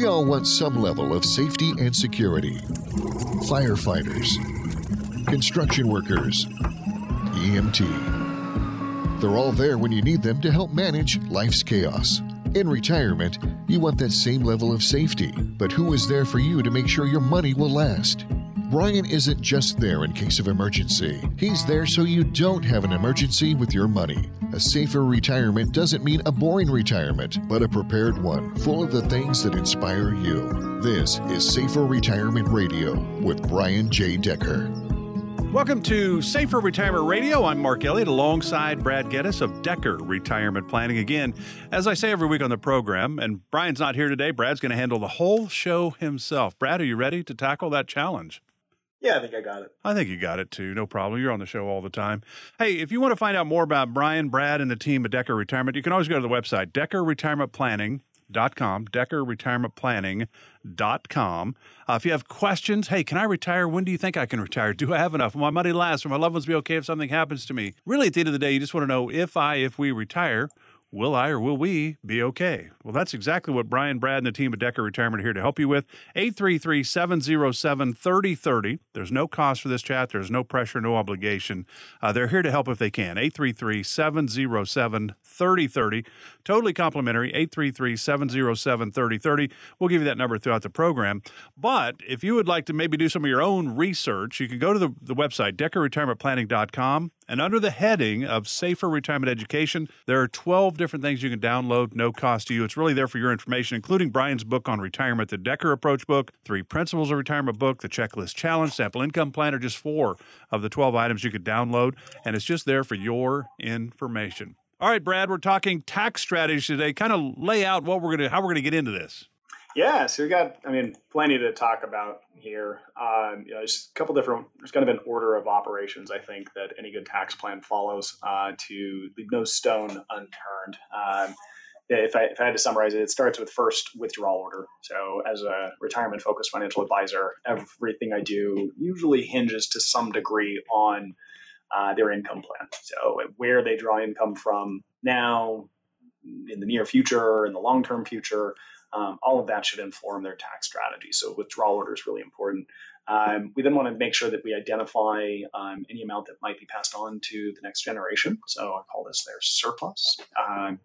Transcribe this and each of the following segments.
We all want some level of safety and security. Firefighters, construction workers, EMT. They're all there when you need them to help manage life's chaos. In retirement, you want that same level of safety, but who is there for you to make sure your money will last? Brian isn't just there in case of emergency. He's there so you don't have an emergency with your money. A safer retirement doesn't mean a boring retirement, but a prepared one, full of the things that inspire you. This is Safer Retirement Radio with Brian J. Decker. Welcome to Safer Retirement Radio. I'm Mark Elliott alongside Brad Geddes of Decker Retirement Planning. Again, as I say every week on the program, and Brian's not here today, Brad's going to handle the whole show himself. Brad, are you ready to tackle that challenge? Yeah, I think I got it. I think you got it too. No problem. You're on the show all the time. Hey, if you want to find out more about Brian, Brad, and the team at Decker Retirement, you can always go to the website, deckerretirementplanning.com, deckerretirementplanning.com. Uh, if you have questions, hey, can I retire? When do you think I can retire? Do I have enough? Will my money last? Will my loved ones be okay if something happens to me? Really, at the end of the day, you just want to know if I, if we retire, will I or will we be okay? Well, that's exactly what Brian, Brad, and the team at Decker Retirement are here to help you with. 833 707 3030. There's no cost for this chat, there's no pressure, no obligation. Uh, they're here to help if they can. 833 707 3030. Totally complimentary. 833 707 3030. We'll give you that number throughout the program. But if you would like to maybe do some of your own research, you can go to the, the website, deckerretirementplanning.com. And under the heading of Safer Retirement Education, there are 12 different things you can download, no cost to you. It's really there for your information, including Brian's book on retirement, the Decker Approach book, Three Principles of Retirement book, the Checklist Challenge, Sample Income Plan are just four of the 12 items you could download. And it's just there for your information. All right, Brad, we're talking tax strategies today. Kind of lay out what we're gonna how we're gonna get into this. Yeah, so we got, I mean, plenty to talk about here. Um, you know, there's a couple different, there's kind of an order of operations, I think, that any good tax plan follows uh, to leave no stone unturned. Um, if I, if I had to summarize it, it starts with first withdrawal order. So, as a retirement focused financial advisor, everything I do usually hinges to some degree on uh, their income plan. So, where they draw income from now, in the near future, in the long term future, um, all of that should inform their tax strategy. So withdrawal order is really important. Um, we then want to make sure that we identify um, any amount that might be passed on to the next generation. So I call this their surplus. Um,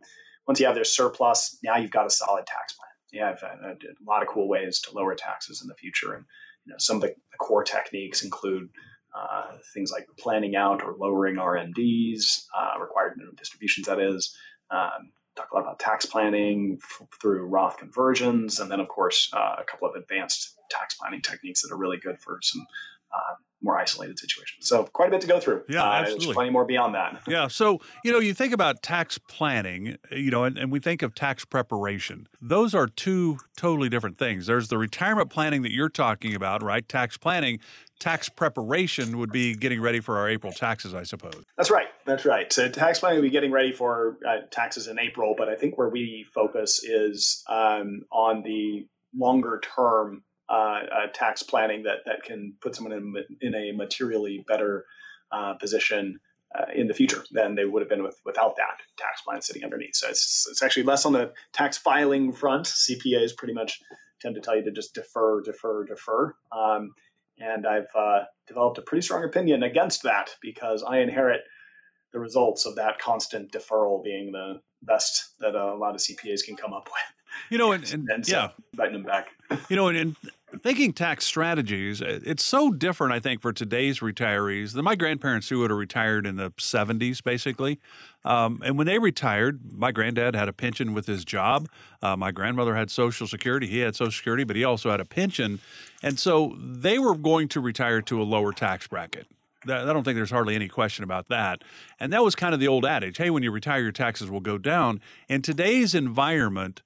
once you have their surplus, now you've got a solid tax plan. You have a, a, lot of cool ways to lower taxes in the future, and you know some of the, the core techniques include uh, things like planning out or lowering RMDs, uh, required minimum distributions. That is. Um, talk a lot about tax planning f- through Roth conversions, and then of course uh, a couple of advanced tax planning techniques that are really good for some uh, more isolated situations. So quite a bit to go through. Yeah, uh, absolutely. There's plenty more beyond that. Yeah. So, you know, you think about tax planning, you know, and, and, we think of tax preparation. Those are two totally different things. There's the retirement planning that you're talking about, right? Tax planning. Tax preparation would be getting ready for our April taxes, I suppose. That's right. That's right. So tax planning would be getting ready for uh, taxes in April, but I think where we focus is um, on the longer term uh, uh, tax planning that that can put someone in, in a materially better uh, position uh, in the future than they would have been with, without that tax plan sitting underneath. So it's, it's actually less on the tax filing front. CPAs pretty much tend to tell you to just defer, defer, defer. Um, and I've uh, developed a pretty strong opinion against that because I inherit the results of that constant deferral being the best that a lot of CPAs can come up with. You know, and, and, and so yeah, biting them back. You know, and, and thinking tax strategies, it's so different, I think, for today's retirees. My grandparents who would have retired in the 70s, basically. Um, and when they retired, my granddad had a pension with his job. Uh, my grandmother had Social Security. He had Social Security, but he also had a pension. And so they were going to retire to a lower tax bracket. I don't think there's hardly any question about that. And that was kind of the old adage hey, when you retire, your taxes will go down. In today's environment,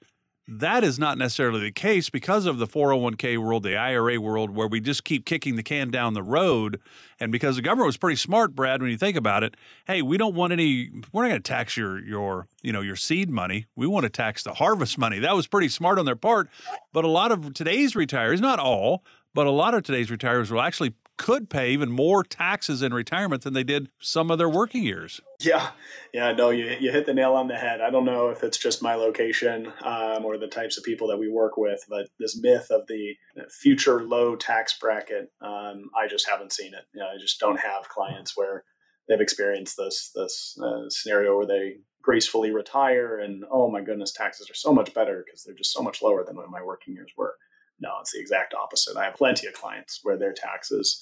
that is not necessarily the case because of the 401k world, the IRA world, where we just keep kicking the can down the road. And because the government was pretty smart, Brad, when you think about it, hey, we don't want any, we're not going to tax your, your, you know, your seed money. We want to tax the harvest money. That was pretty smart on their part. But a lot of today's retirees, not all, but a lot of today's retirees will actually could pay even more taxes in retirement than they did some of their working years. Yeah, yeah, no, you you hit the nail on the head. I don't know if it's just my location um, or the types of people that we work with, but this myth of the future low tax bracket, um, I just haven't seen it. You know, I just don't have clients where they've experienced this this uh, scenario where they gracefully retire and oh my goodness, taxes are so much better because they're just so much lower than when my working years were. No, it's the exact opposite. I have plenty of clients where their taxes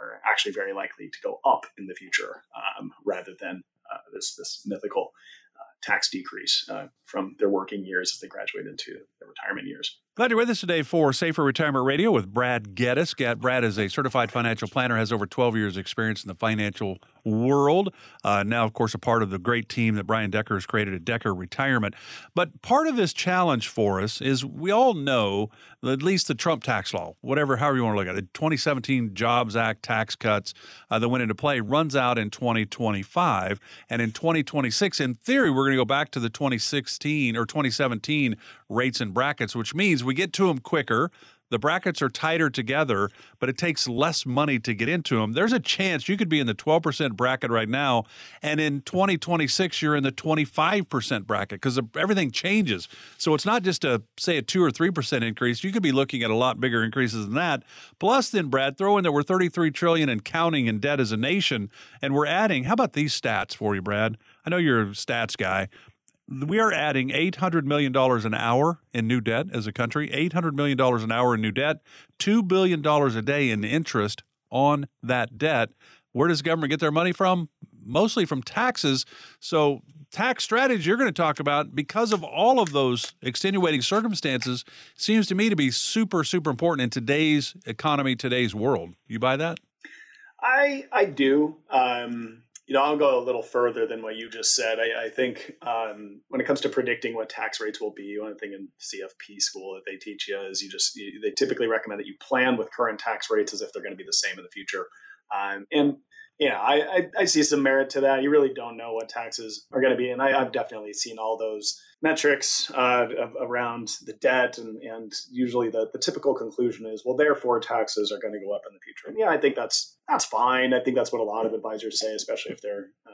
are actually very likely to go up in the future um, rather than uh, this this mythical uh, tax decrease uh, from their working years as they graduate into their retirement years. Glad you're with us today for Safer Retirement Radio with Brad Geddes. Brad is a certified financial planner, has over 12 years' experience in the financial world. Uh, now, of course, a part of the great team that Brian Decker has created at Decker Retirement. But part of this challenge for us is we all know at least the Trump tax law, whatever, however you want to look at it, 2017 Jobs Act tax cuts uh, that went into play runs out in 2025. And in 2026, in theory, we're going to go back to the 2016 or 2017 rates and brackets, which means we get to them quicker. The brackets are tighter together, but it takes less money to get into them. There's a chance you could be in the 12% bracket right now, and in 2026 you're in the 25% bracket because everything changes. So it's not just a say a two or three percent increase. You could be looking at a lot bigger increases than that. Plus, then Brad, throw in that we're 33 trillion and counting in debt as a nation, and we're adding. How about these stats for you, Brad? I know you're a stats guy we are adding $800 million an hour in new debt as a country, $800 million an hour in new debt, $2 billion a day in interest on that debt. Where does government get their money from? Mostly from taxes. So, tax strategy you're going to talk about, because of all of those extenuating circumstances, seems to me to be super, super important in today's economy, today's world. You buy that? I I do. Um, you know, I'll go a little further than what you just said. I, I think um, when it comes to predicting what tax rates will be, one thing in CFP school that they teach you is you just you, they typically recommend that you plan with current tax rates as if they're going to be the same in the future. Um, and yeah, I, I, I, see some merit to that. You really don't know what taxes are going to be, and I, have definitely seen all those metrics uh, of, around the debt, and, and usually the, the typical conclusion is, well, therefore taxes are going to go up in the future. And yeah, I think that's that's fine. I think that's what a lot of advisors say, especially if they're uh,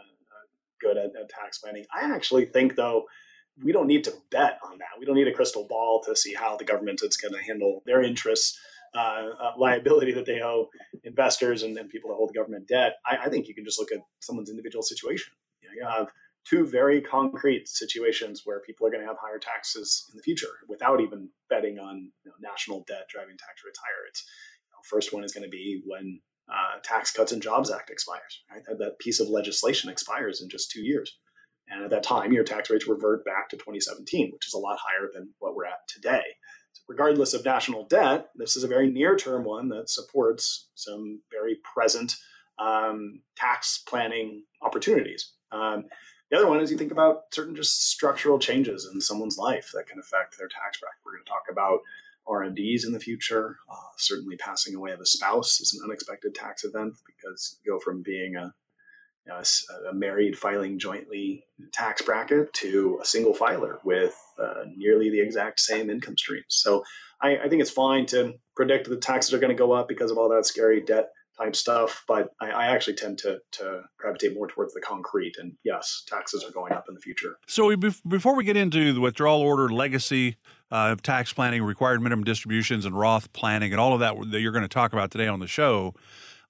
good at, at tax planning. I actually think though we don't need to bet on that. We don't need a crystal ball to see how the government is going to handle their interests uh, uh, liability that they owe investors and, and, people that hold government debt, I, I, think you can just look at someone's individual situation. You, know, you have two very concrete situations where people are going to have higher taxes in the future without even betting on you know, national debt driving tax rates higher. It's you know, first one is going to be when uh, Tax Cuts and Jobs Act expires. Right? That, that piece of legislation expires in just two years. And at that time, your tax rates revert back to 2017, which is a lot higher than what we're at today So regardless of national debt, this is a very near term one that supports some very present um, tax planning opportunities. Um, the other one is you think about certain just structural changes in someone's life that can affect their tax bracket. We're going to talk about RMDs in the future. Uh, certainly, passing away of a spouse is an unexpected tax event because you go from being a you know, a, a, married filing jointly tax bracket to a single filer with uh, nearly the exact same income streams. So I, I, think it's fine to predict that the taxes are going to go up because of all that scary debt type stuff, but I, I actually tend to, to gravitate more towards the concrete. And yes, taxes are going up in the future. So we, before we get into the withdrawal order, legacy, uh, tax planning, required minimum distributions, and Roth planning, and all of that that you're going to talk about today on the show.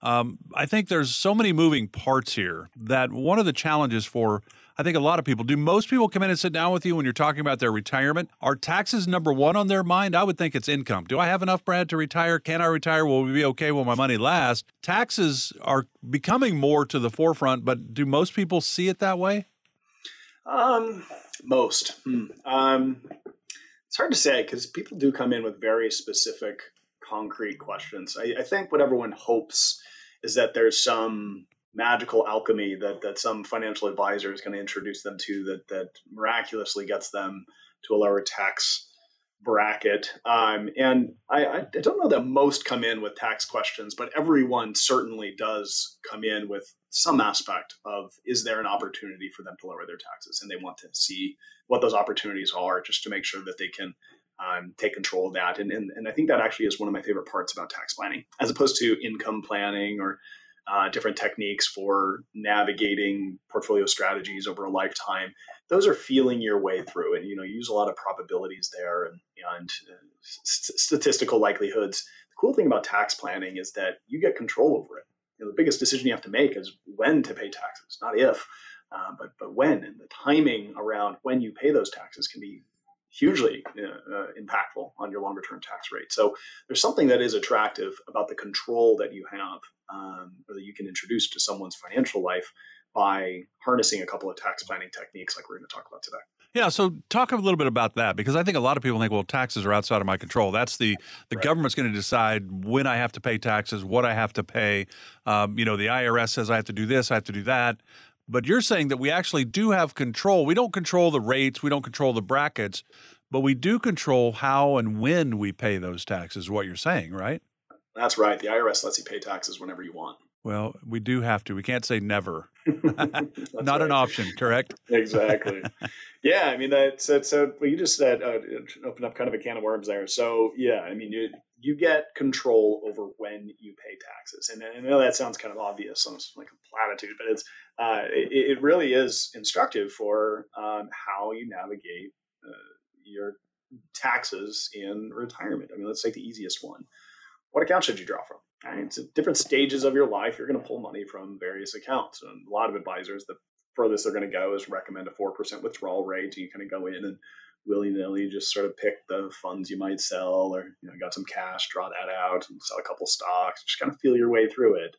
Um, I think there's so many moving parts here that one of the challenges for I think a lot of people do. Most people come in and sit down with you when you're talking about their retirement. Are taxes number one on their mind? I would think it's income. Do I have enough, Brad, to retire? Can I retire? Will we be okay? Will my money last? Taxes are becoming more to the forefront, but do most people see it that way? Um, most. Hmm. Um, it's hard to say because people do come in with very specific, concrete questions. I, I think what everyone hopes is that there's some magical alchemy that that some financial advisor is going to introduce them to that that miraculously gets them to a lower tax bracket. Um, and I, I, don't know that most come in with tax questions, but everyone certainly does come in with some aspect of is there an opportunity for them to lower their taxes, and they want to see what those opportunities are just to make sure that they can um, take control of that. And, and, and I think that actually is one of my favorite parts about tax planning, as opposed to income planning or uh, different techniques for navigating portfolio strategies over a lifetime. Those are feeling your way through, and you know, you use a lot of probabilities there and, and uh, st- statistical likelihoods. The cool thing about tax planning is that you get control over it. You know, the biggest decision you have to make is when to pay taxes, not if, uh, but but when. And the timing around when you pay those taxes can be hugely uh, uh, impactful on your longer term tax rate. So there's something that is attractive about the control that you have um, or that you can introduce to someone's financial life by harnessing a couple of tax planning techniques like we're going to talk about today. Yeah, so talk a little bit about that because I think a lot of people think, well, taxes are outside of my control. That's the the right. government's going to decide when I have to pay taxes, what I have to pay. Um, you know, the IRS says I have to do this, I have to do that. But you're saying that we actually do have control. We don't control the rates, we don't control the brackets, but we do control how and when we pay those taxes, what you're saying, right? That's right. The IRS lets you pay taxes whenever you want. Well, we do have to. We can't say never. Not an option, correct? exactly. Yeah, I mean that's so. so well, you just said uh, open up kind of a can of worms there. So yeah, I mean you you get control over when you pay taxes, and I know that sounds kind of obvious, almost like a platitude, but it's uh, it, it, really is instructive for um, how you navigate uh, your taxes in retirement. I mean, let's take the easiest one. What account should you draw from? It's different stages of your life. You're going to pull money from various accounts. And a lot of advisors, the furthest they're going to go is recommend a 4% withdrawal rate. You kind of go in and willy nilly just sort of pick the funds you might sell or, you know, got some cash, draw that out and sell a couple stocks, just kind of feel your way through it.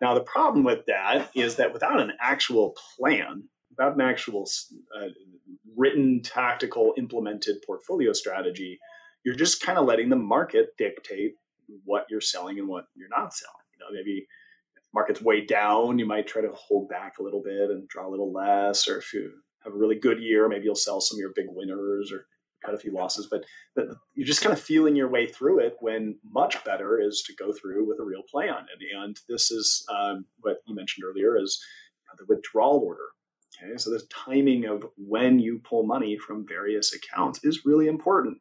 Now, the problem with that is that without an actual plan, without an actual uh, written, tactical, implemented portfolio strategy, you're just kind of letting the market dictate what you're selling and what you're not selling. You know, maybe if market's way down, you might try to hold back a little bit and draw a little less. Or if you have a really good year, maybe you'll sell some of your big winners or cut a few losses. But, you're just kind of feeling your way through it when much better is to go through with a real plan. And, and this is um, what you mentioned earlier is the withdrawal order. Okay, so the timing of when you pull money from various accounts is really important.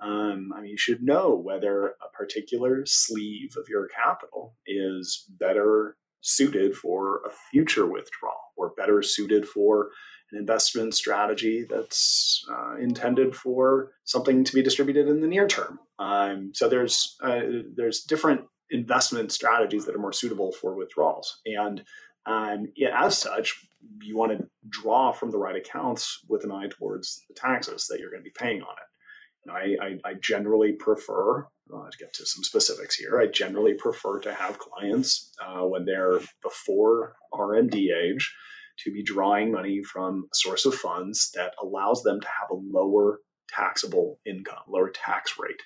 Um, I mean, you should know whether a particular sleeve of your capital is better suited for a future withdrawal or better suited for an investment strategy that's uh, intended for something to be distributed in the near term. Um, so there's uh, there's different investment strategies that are more suitable for withdrawals, and um, yeah, as such, you want to draw from the right accounts with an eye towards the taxes that you're going to be paying on it. I, I, I generally prefer, uh, to get to some specifics here, I generally prefer to have clients uh, when they're before RMD age to be drawing money from a source of funds that allows them to have a lower taxable income, lower tax rate.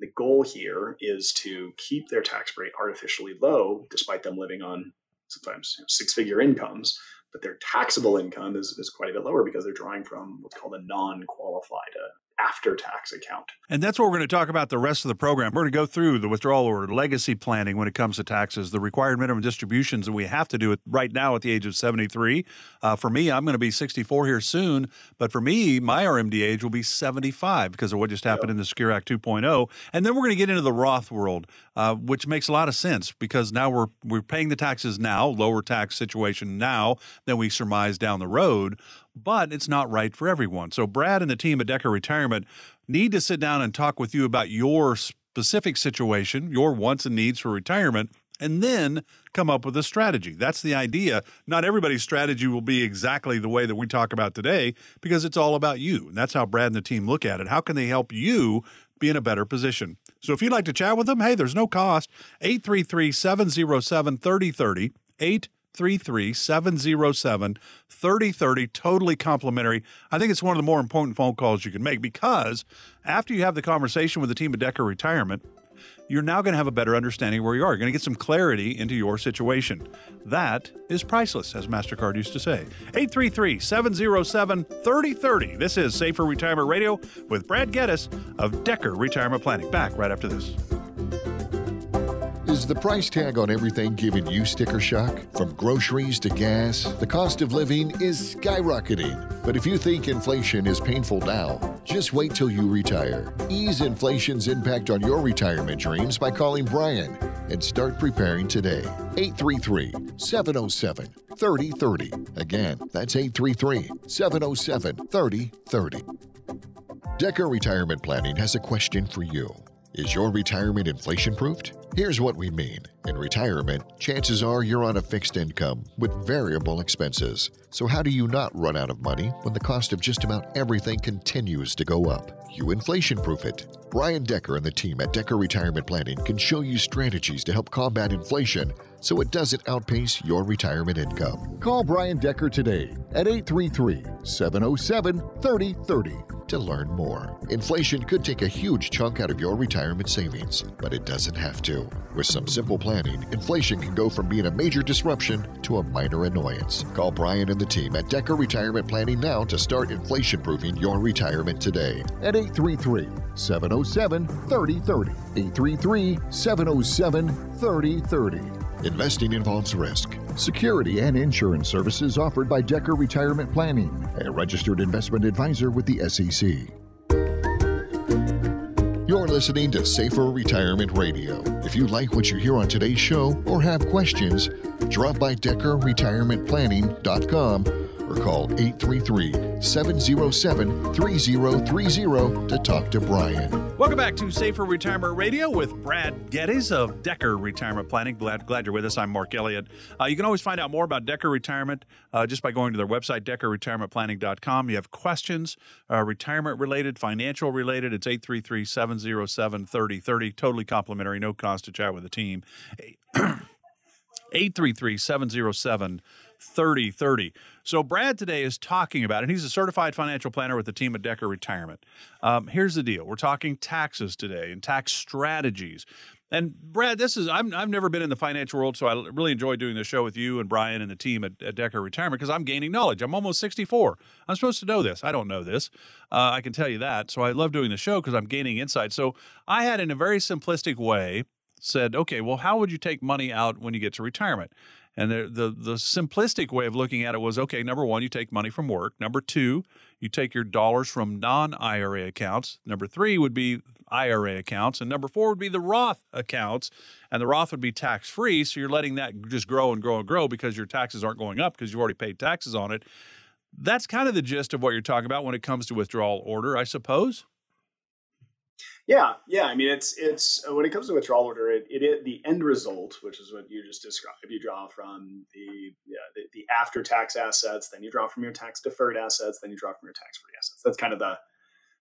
The goal here is to keep their tax rate artificially low, despite them living on sometimes you know, six figure incomes, but their taxable income is, is quite a bit lower because they're drawing from what's called a non qualified uh, after tax account. And that's what we're going to talk about the rest of the program. We're going to go through the withdrawal order, legacy planning when it comes to taxes, the required minimum distributions that we have to do it right now at the age of 73. Uh, for me, I'm going to be 64 here soon, but for me, my RMD age will be 75 because of what just happened yep. in the Secure Act 2.0. And then we're going to get into the Roth world, uh, which makes a lot of sense because now we're we're paying the taxes now, lower tax situation now than we surmise down the road but it's not right for everyone. So, Brad and the team at Decker Retirement need to sit down and talk with you about your specific situation, your wants and needs for retirement, and then come up with a strategy. That's the idea. Not everybody's strategy will be exactly the way that we talk about today because it's all about you. And that's how Brad and the team look at it. How can they help you be in a better position? So if you'd like to chat with them, hey, there's no cost. 833 707 3030. 8 833 707 3030, totally complimentary. I think it's one of the more important phone calls you can make because after you have the conversation with the team at Decker Retirement, you're now going to have a better understanding where you are. You're going to get some clarity into your situation. That is priceless, as MasterCard used to say. 833 707 3030. This is Safer Retirement Radio with Brad Geddes of Decker Retirement Planning. Back right after this. Is the price tag on everything giving you sticker shock? From groceries to gas, the cost of living is skyrocketing. But if you think inflation is painful now, just wait till you retire. Ease inflation's impact on your retirement dreams by calling Brian and start preparing today. 833 707 3030. Again, that's 833 707 3030. Decker Retirement Planning has a question for you. Is your retirement inflation proofed? Here's what we mean. In retirement, chances are you're on a fixed income with variable expenses. So, how do you not run out of money when the cost of just about everything continues to go up? You inflation proof it. Brian Decker and the team at Decker Retirement Planning can show you strategies to help combat inflation so it doesn't outpace your retirement income. Call Brian Decker today at 833 707 3030 to learn more. Inflation could take a huge chunk out of your retirement savings, but it doesn't have to. With some simple planning, inflation can go from being a major disruption to a minor annoyance. Call Brian and the team at Decker Retirement Planning now to start inflation proofing your retirement today at 833 707 3030. 833 707 3030. Investing involves risk. Security and insurance services offered by Decker Retirement Planning, a registered investment advisor with the SEC. You're listening to Safer Retirement Radio. If you like what you hear on today's show or have questions, drop by DeckerRetirementPlanning.com or call 833 707 3030 to talk to Brian. Welcome back to Safer Retirement Radio with Brad Geddes of Decker Retirement Planning. Glad, glad you're with us. I'm Mark Elliott. Uh, you can always find out more about Decker Retirement uh, just by going to their website, DeckerRetirementPlanning.com. You have questions, uh, retirement related, financial related. It's 833 707 3030. Totally complimentary, no cost to chat with the team. 833 707 3030. So, Brad today is talking about, and he's a certified financial planner with the team at Decker Retirement. Um, here's the deal we're talking taxes today and tax strategies. And Brad, this is I'm I've never been in the financial world, so I really enjoy doing the show with you and Brian and the team at, at Decker Retirement because I'm gaining knowledge. I'm almost 64. I'm supposed to know this. I don't know this. Uh, I can tell you that. So I love doing the show because I'm gaining insight. So I had, in a very simplistic way, said, okay, well, how would you take money out when you get to retirement? And the, the, the simplistic way of looking at it was okay, number one, you take money from work. Number two, you take your dollars from non IRA accounts. Number three would be IRA accounts. And number four would be the Roth accounts. And the Roth would be tax free. So you're letting that just grow and grow and grow because your taxes aren't going up because you've already paid taxes on it. That's kind of the gist of what you're talking about when it comes to withdrawal order, I suppose. Yeah, yeah. I mean, it's it's uh, when it comes to withdrawal order, it, it, it the end result, which is what you just described. You draw from the yeah, the, the after tax assets, then you draw from your tax deferred assets, then you draw from your tax free assets. That's kind of the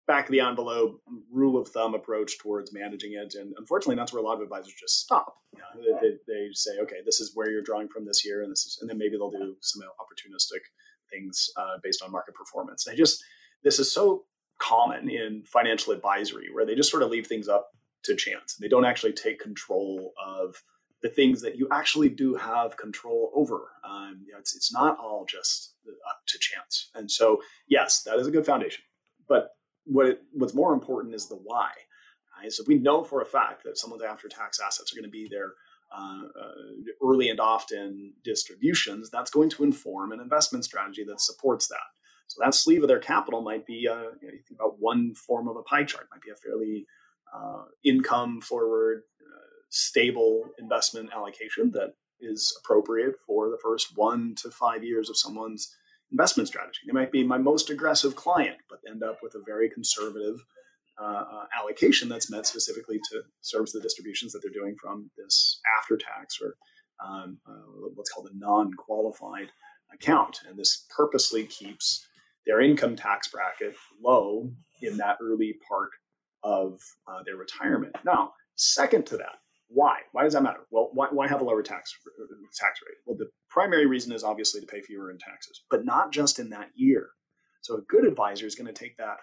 back of the envelope rule of thumb approach towards managing it. And unfortunately, that's where a lot of advisors just stop. You know, they, they, say, okay, this is where you're drawing from this year, and this is, and then maybe they'll do some opportunistic things uh, based on market performance. And I just this is so common in financial advisory where they just sort of leave things up to chance. They don't actually take control of the things that you actually do have control over. Um, you know, it's, it's not all just up to chance. And so, yes, that is a good foundation. But what it, what's more important is the why. Right? So we know for a fact that someone's after-tax assets are going to be there uh, uh, early and often distributions. That's going to inform an investment strategy that supports that. So that sleeve of their capital might be, uh, you, know, you think about one form of a pie chart, might be a fairly uh, income forward, uh, stable investment allocation that is appropriate for the first one to five years of someone's investment strategy. They might be my most aggressive client, but end up with a very conservative uh, uh, allocation that's meant specifically to service the distributions that they're doing from this after tax or um, uh, what's called a non qualified account. And this purposely keeps their income tax bracket low in that early part of uh, their retirement. Now, second to that, why? Why does that matter? Well, why, why have a lower tax tax rate? Well, the primary reason is obviously to pay fewer in taxes, but not just in that year. So a good advisor is going to take that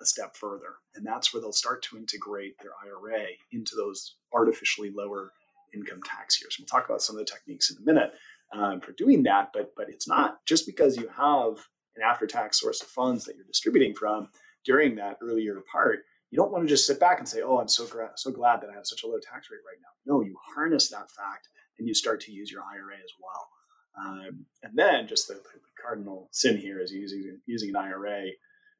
a step further, and that's where they'll start to integrate their IRA into those artificially lower income tax years. We'll talk about some of the techniques in a minute um, for doing that, but but it's not just because you have an after tax source of funds that you're distributing from during that earlier part you don't want to just sit back and say, "Oh, I'm so gra- so glad that I have such a low tax rate right now." No, you harness that fact and you start to use your IRA as well. Um, and then just the, the, cardinal sin here is using using an IRA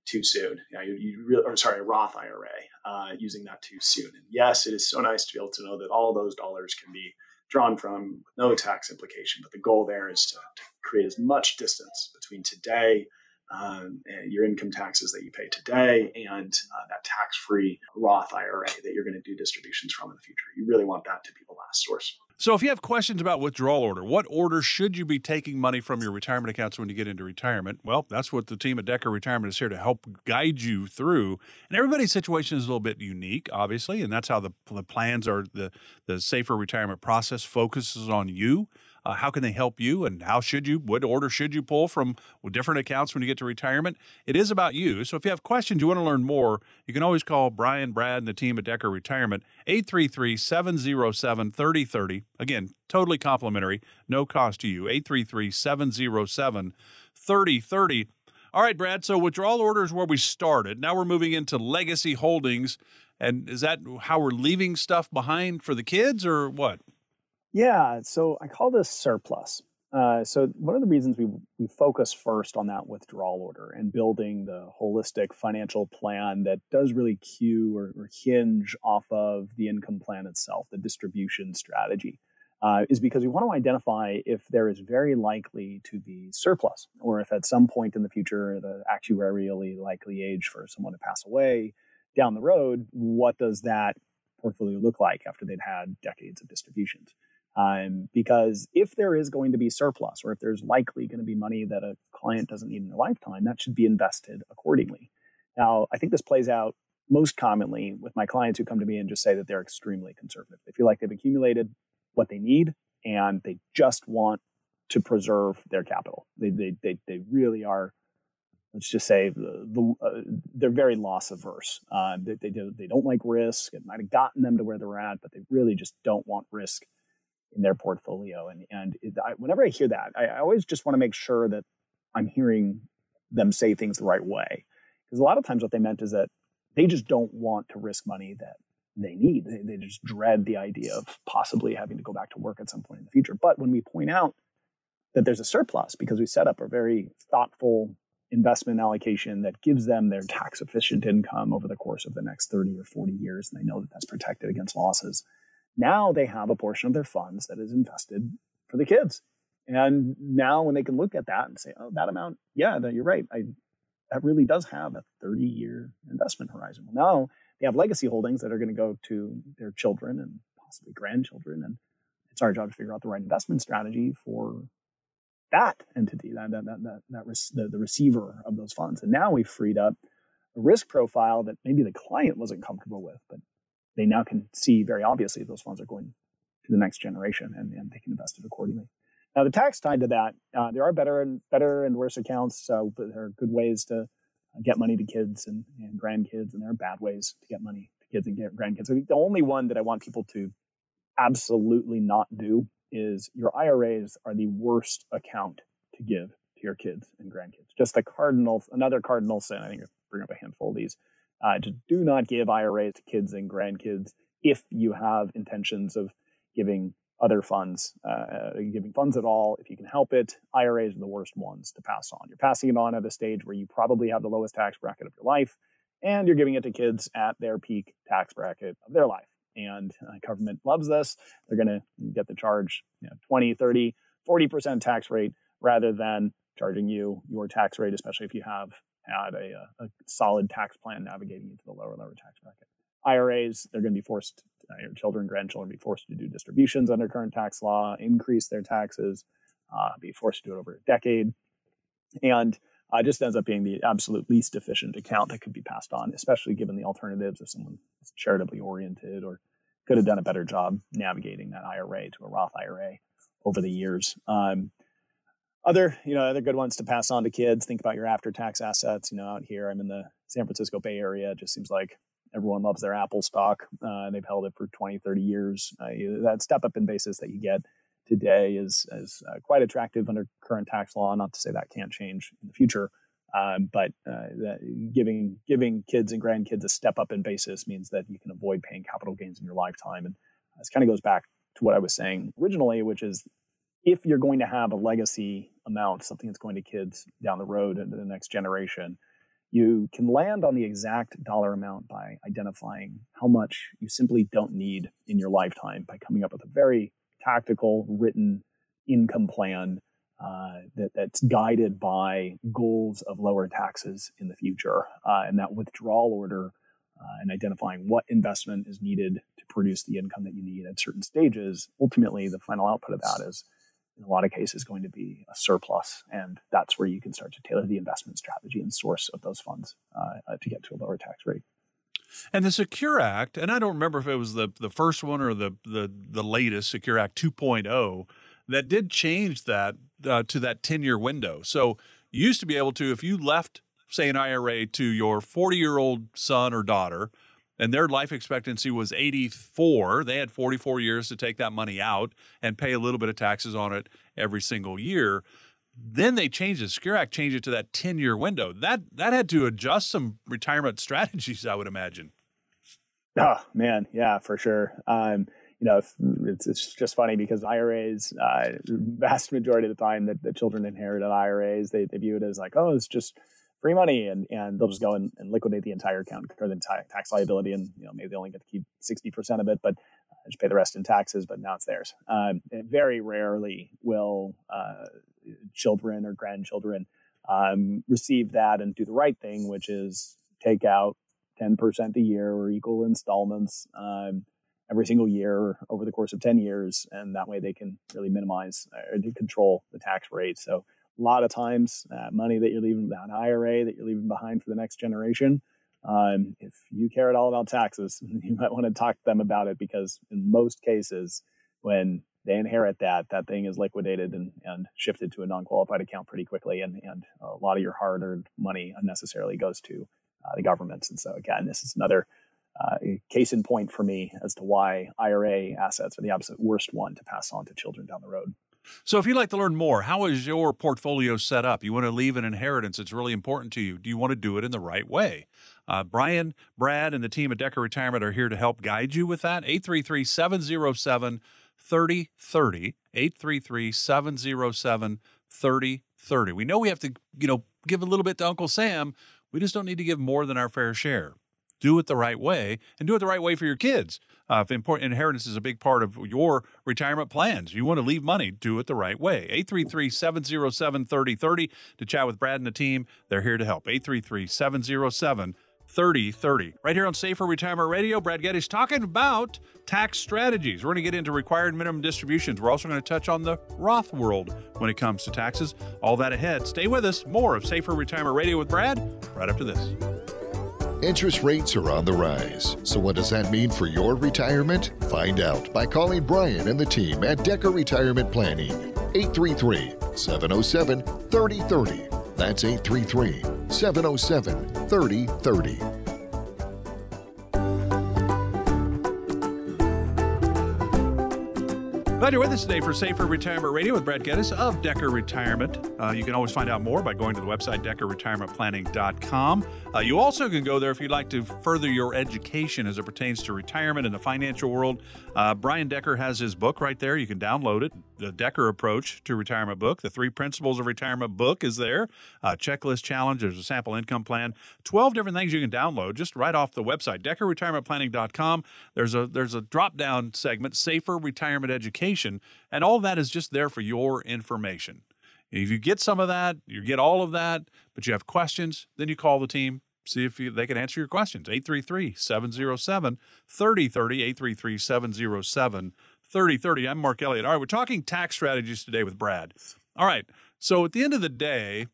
too soon. Yeah, you, you really, or sorry, a Roth IRA, uh, using that too soon. And yes, it is so nice to be able to know that all those dollars can be drawn from with no tax implication. But the goal there is to, to create as much distance between today um, your income taxes that you pay today and uh, that tax free Roth IRA that you're going to do distributions from in the future. You really want that to be the last source. So, if you have questions about withdrawal order, what order should you be taking money from your retirement accounts when you get into retirement? Well, that's what the team at Decker Retirement is here to help guide you through. And everybody's situation is a little bit unique, obviously, and that's how the, the plans are. The the safer retirement process focuses on you. Uh, how can they help you and how should you, what order should you pull from different accounts when you get to retirement? It is about you. So if you have questions, you want to learn more, you can always call Brian, Brad, and the team at Decker Retirement, 833 707 3030. Again, totally complimentary, no cost to you, 833 707 3030. All right, Brad. So withdrawal orders where we started. Now we're moving into legacy holdings. And is that how we're leaving stuff behind for the kids or what? Yeah, so I call this surplus. Uh, so one of the reasons we we focus first on that withdrawal order and building the holistic financial plan that does really cue or, or hinge off of the income plan itself, the distribution strategy, uh, is because we want to identify if there is very likely to be surplus, or if at some point in the future the actuarially likely age for someone to pass away down the road, what does that portfolio look like after they'd had decades of distributions? Um, because if there is going to be surplus or if there's likely going to be money that a client doesn't need in their lifetime, that should be invested accordingly. Now, I think this plays out most commonly with my clients who come to me and just say that they're extremely conservative. They feel like they've accumulated what they need and they just want to preserve their capital. They, they, they, they really are, let's just say, the, the uh, they're very loss averse. Uh, they, they, they don't like risk. It might have gotten them to where they're at, but they really just don't want risk in their portfolio. And and I, whenever I hear that, I, I always just want to make sure that I'm hearing them say things the right way. Because a lot of times what they meant is that they just don't want to risk money that they need. They, they just dread the idea of possibly having to go back to work at some point in the future. But when we point out that there's a surplus because we set up a very thoughtful investment allocation that gives them their tax efficient income over the course of the next 30 or 40 years, and they know that that's protected against losses now they have a portion of their funds that is invested for the kids. And now when they can look at that and say, oh, that amount, yeah, that you're right. I, that really does have a 30 year investment horizon. Well, now they have legacy holdings that are going to go to their children and possibly grandchildren. And it's our job to figure out the right investment strategy for that entity, that, that, that, that, that the, the receiver of those funds. And now we've freed up a risk profile that maybe the client wasn't comfortable with, but they now can see very obviously those funds are going to the next generation and, and they can invest it accordingly. Now, the tax tied to that, uh, there are better and better and worse accounts. Uh, but there are good ways to get money to kids and, and, grandkids, and there are bad ways to get money to kids and grandkids. So the only one that I want people to absolutely not do is your IRAs are the worst account to give to your kids and grandkids. Just the cardinal, another cardinal sin. I think I bring up a handful of these uh, do not give IRAs to kids and grandkids if you have intentions of giving other funds, uh, uh giving funds at all. If you can help it, IRAs are the worst ones to pass on. You're passing it on at a stage where you probably have the lowest tax bracket of your life, and you're giving it to kids at their peak tax bracket of their life. And uh, government loves this. They're going to get the charge you know, 20, 30, 40% tax rate rather than charging you your tax rate, especially if you have had a, uh, a, solid tax plan navigating into the lower lower tax bracket. IRAs, they're going to be forced, uh, your children, grandchildren, be forced to do distributions under current tax law, increase their taxes, uh, be forced to do it over a decade, and uh, just ends up being the absolute least efficient account that could be passed on, especially given the alternatives if someone is charitably oriented or could have done a better job navigating that IRA to a Roth IRA over the years. Um, other you know other good ones to pass on to kids. Think about your after tax assets you know out here. I'm in the san francisco bay area. It just seems like everyone loves their apple stock uh, they've held it for 20 30 years. Uh, that step up in basis that you get today is is uh, quite attractive under current tax law. Not to say that can't change in the future Um, but uh, giving giving kids and grandkids a step up in basis means that you can avoid paying capital gains in your lifetime. And this kind of goes back to what I was saying originally, which is if you're going to have a legacy amount, something that's going to kids down the road into the next generation, you can land on the exact dollar amount by identifying how much you simply don't need in your lifetime by coming up with a very tactical, written income plan uh, that, that's guided by goals of lower taxes in the future. Uh, and that withdrawal order uh, and identifying what investment is needed to produce the income that you need at certain stages, ultimately, the final output of that is, in a lot of cases, going to be a surplus. And that's where you can start to tailor the investment strategy and source of those funds uh, uh, to get to a lower tax rate. And the Secure Act, and I don't remember if it was the, the first one or the, the, the latest Secure Act 2.0, that did change that uh, to that 10 year window. So you used to be able to, if you left, say, an IRA to your 40 year old son or daughter, and their life expectancy was 84, they had 44 years to take that money out and pay a little bit of taxes on it every single year. Then they changed the Secure Act, changed it to that 10 year window. That that had to adjust some retirement strategies, I would imagine. Oh man, yeah, for sure. Um, you know, it's, it's just funny because IRAs, uh, vast majority of the time that the children inherit an IRAs, they, they view it as like, oh, it's just free money, and and they'll just go and, and liquidate the entire account, incur the entire tax liability, and you know maybe they only get to keep sixty percent of it, but uh, just pay the rest in taxes. But now it's theirs. Um, very rarely will uh, children or grandchildren um, receive that and do the right thing, which is take out ten percent a year or equal installments. Um, every single year over the course of 10 years. And that way they can really minimize or uh, control the tax rate. So a lot of times, uh, money that you're leaving behind, IRA that you're leaving behind for the next generation, um, if you care at all about taxes, you might want to talk to them about it because in most cases, when they inherit that, that thing is liquidated and, and shifted to a non-qualified account pretty quickly. And, and a lot of your hard-earned money unnecessarily goes to uh, the governments. And so again, this is another uh, case in point for me as to why IRA assets are the absolute worst one to pass on to children down the road. So, if you'd like to learn more, how is your portfolio set up? You want to leave an inheritance, it's really important to you. Do you want to do it in the right way? Uh, Brian, Brad, and the team at Decker Retirement are here to help guide you with that. 833 707 3030. 833 707 3030. We know we have to, you know, give a little bit to Uncle Sam. We just don't need to give more than our fair share do it the right way and do it the right way for your kids. Uh, if important inheritance is a big part of your retirement plans, you want to leave money, do it the right way. 833 707 3030 to chat with Brad and the team. They're here to help. 833 707 3030. Right here on Safer Retirement Radio, Brad Geddes talking about tax strategies. We're going to get into required minimum distributions. We're also going to touch on the Roth world when it comes to taxes. All that ahead. Stay with us. More of Safer Retirement Radio with Brad right after this. Interest rates are on the rise. So, what does that mean for your retirement? Find out by calling Brian and the team at Decker Retirement Planning. 833 707 3030. That's 833 707 3030. Glad you're with us today for Safer Retirement Radio with Brad Geddes of Decker Retirement. Uh, you can always find out more by going to the website deckerretirementplanning.com. Uh, you also can go there if you'd like to further your education as it pertains to retirement in the financial world. Uh, Brian Decker has his book right there. You can download it. The Decker Approach to Retirement book. The Three Principles of Retirement book is there. Uh, checklist challenge. There's a sample income plan. Twelve different things you can download just right off the website deckerretirementplanning.com. There's a there's a drop down segment, Safer Retirement Education, and all that is just there for your information. If you get some of that, you get all of that, but you have questions, then you call the team, see if you, they can answer your questions. 833 707 3030, 833 707 3030. I'm Mark Elliott. All right, we're talking tax strategies today with Brad. All right, so at the end of the day,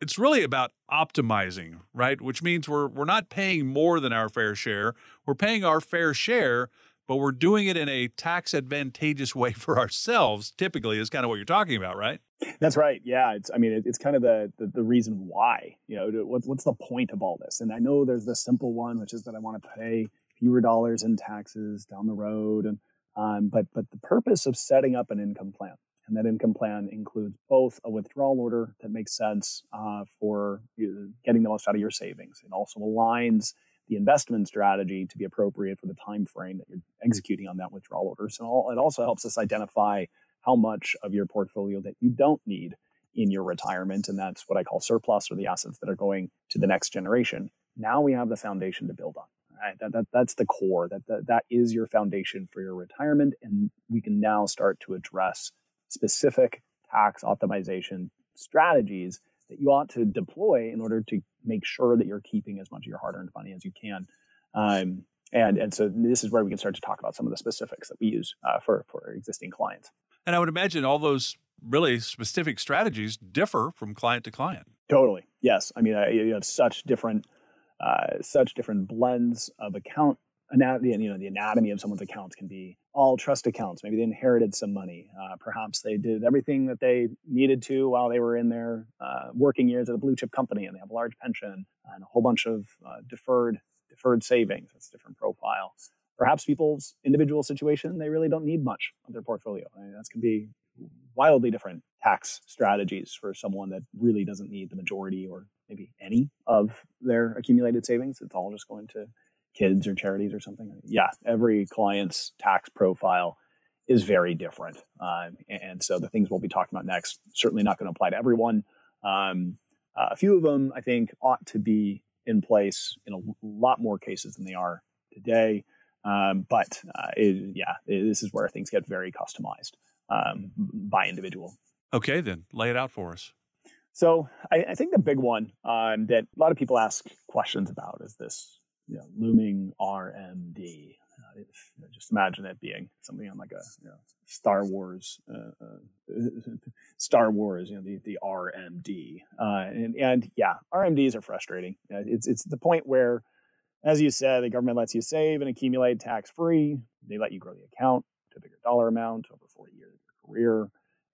it's really about optimizing, right? Which means we're we're not paying more than our fair share. We're paying our fair share, but we're doing it in a tax advantageous way for ourselves. Typically, is kind of what you're talking about, right? That's right. Yeah, it's. I mean, it, it's kind of the, the, the reason why. You know, what, what's the point of all this? And I know there's the simple one, which is that I want to pay fewer dollars in taxes down the road, and um, but but the purpose of setting up an income plan And that income plan includes both a withdrawal order that makes sense uh, for getting the most out of your savings. It also aligns the investment strategy to be appropriate for the time frame that you're executing on that withdrawal order. So it also helps us identify how much of your portfolio that you don't need in your retirement. And that's what I call surplus or the assets that are going to the next generation. Now we have the foundation to build on. Right? That, that, that's the core. That, that, that is your foundation for your retirement. And we can now start to address specific tax optimization strategies that you ought to deploy in order to make sure that you're keeping as much of your hard-earned money as you can. Um, and and so this is where we can start to talk about some of the specifics that we use uh, for for existing clients. And I would imagine all those really specific strategies differ from client to client. Totally. Yes. I mean, you have such different, uh, such different blends of account anatomy. And you know, the anatomy of someone's accounts can be all trust accounts. Maybe they inherited some money. Uh, perhaps they did everything that they needed to while they were in their uh, working years at a blue chip company, and they have a large pension and a whole bunch of uh, deferred deferred savings. That's a different profile. Perhaps people's individual situation, they really don't need much of their portfolio. I mean, that can be wildly different tax strategies for someone that really doesn't need the majority or maybe any of their accumulated savings. It's all just going to kids or charities or something. Yeah, every client's tax profile is very different. Um, and so the things we'll be talking about next certainly not going to apply to everyone. Um, uh, a few of them, I think, ought to be in place in a lot more cases than they are today. Um, but uh, it, yeah, it, this is where things get very customized um, by individual. Okay, then lay it out for us. So I, I think the big one um, that a lot of people ask questions about is this you know, looming RMD. Uh, if, you know, just imagine it being something on like a you know, Star Wars, uh, uh, Star Wars, you know, the, the RMD. Uh, and, and yeah, RMDs are frustrating. It's, it's the point where, as you said, the government lets you save and accumulate tax free. They let you grow the account to a bigger dollar amount over 40 years of your career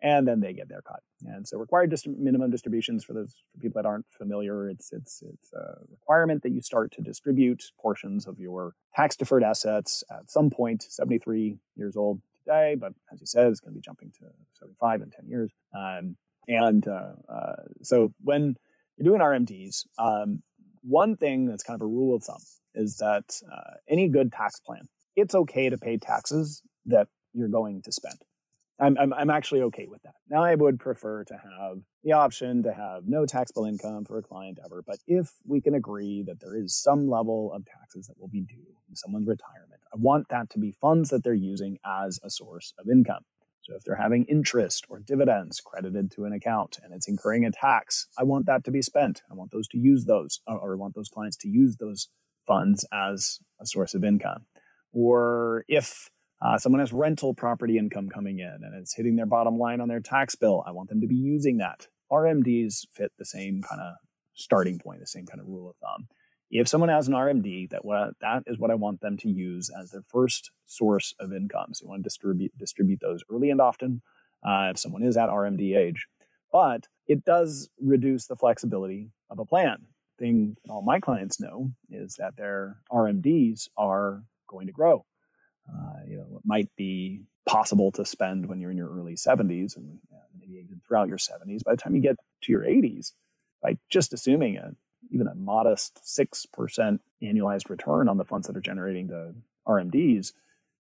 and then they get their cut. And so required dist- minimum distributions for those for people that aren't familiar, it's it's it's a requirement that you start to distribute portions of your tax deferred assets at some point, 73 years old today, but as you said, it's going to be jumping to 75 in 10 years. Um, and uh, uh, so when you're doing RMDs, um, one thing that's kind of a rule of thumb is that uh, any good tax plan, it's okay to pay taxes that you're going to spend. I'm, I'm, I'm actually okay with that. Now, I would prefer to have the option to have no taxable income for a client ever. But if we can agree that there is some level of taxes that will be due in someone's retirement, I want that to be funds that they're using as a source of income. So if they're having interest or dividends credited to an account and it's incurring a tax, I want that to be spent. I want those to use those, or I want those clients to use those funds as a source of income. Or if uh, someone has rental property income coming in and it's hitting their bottom line on their tax bill. I want them to be using that. RMDs fit the same kind of starting point, the same kind of rule of thumb. If someone has an RMD, that what that is what I want them to use as their first source of income. So you want to distribute distribute those early and often. Uh, if someone is at RMD age, but it does reduce the flexibility of a plan. Thing all my clients know is that their RMDs are going to grow uh, you know, it might be possible to spend when you're in your early 70s and maybe even throughout your 70s. By the time you get to your 80s, by just assuming a, even a modest 6% annualized return on the funds that are generating the RMDs,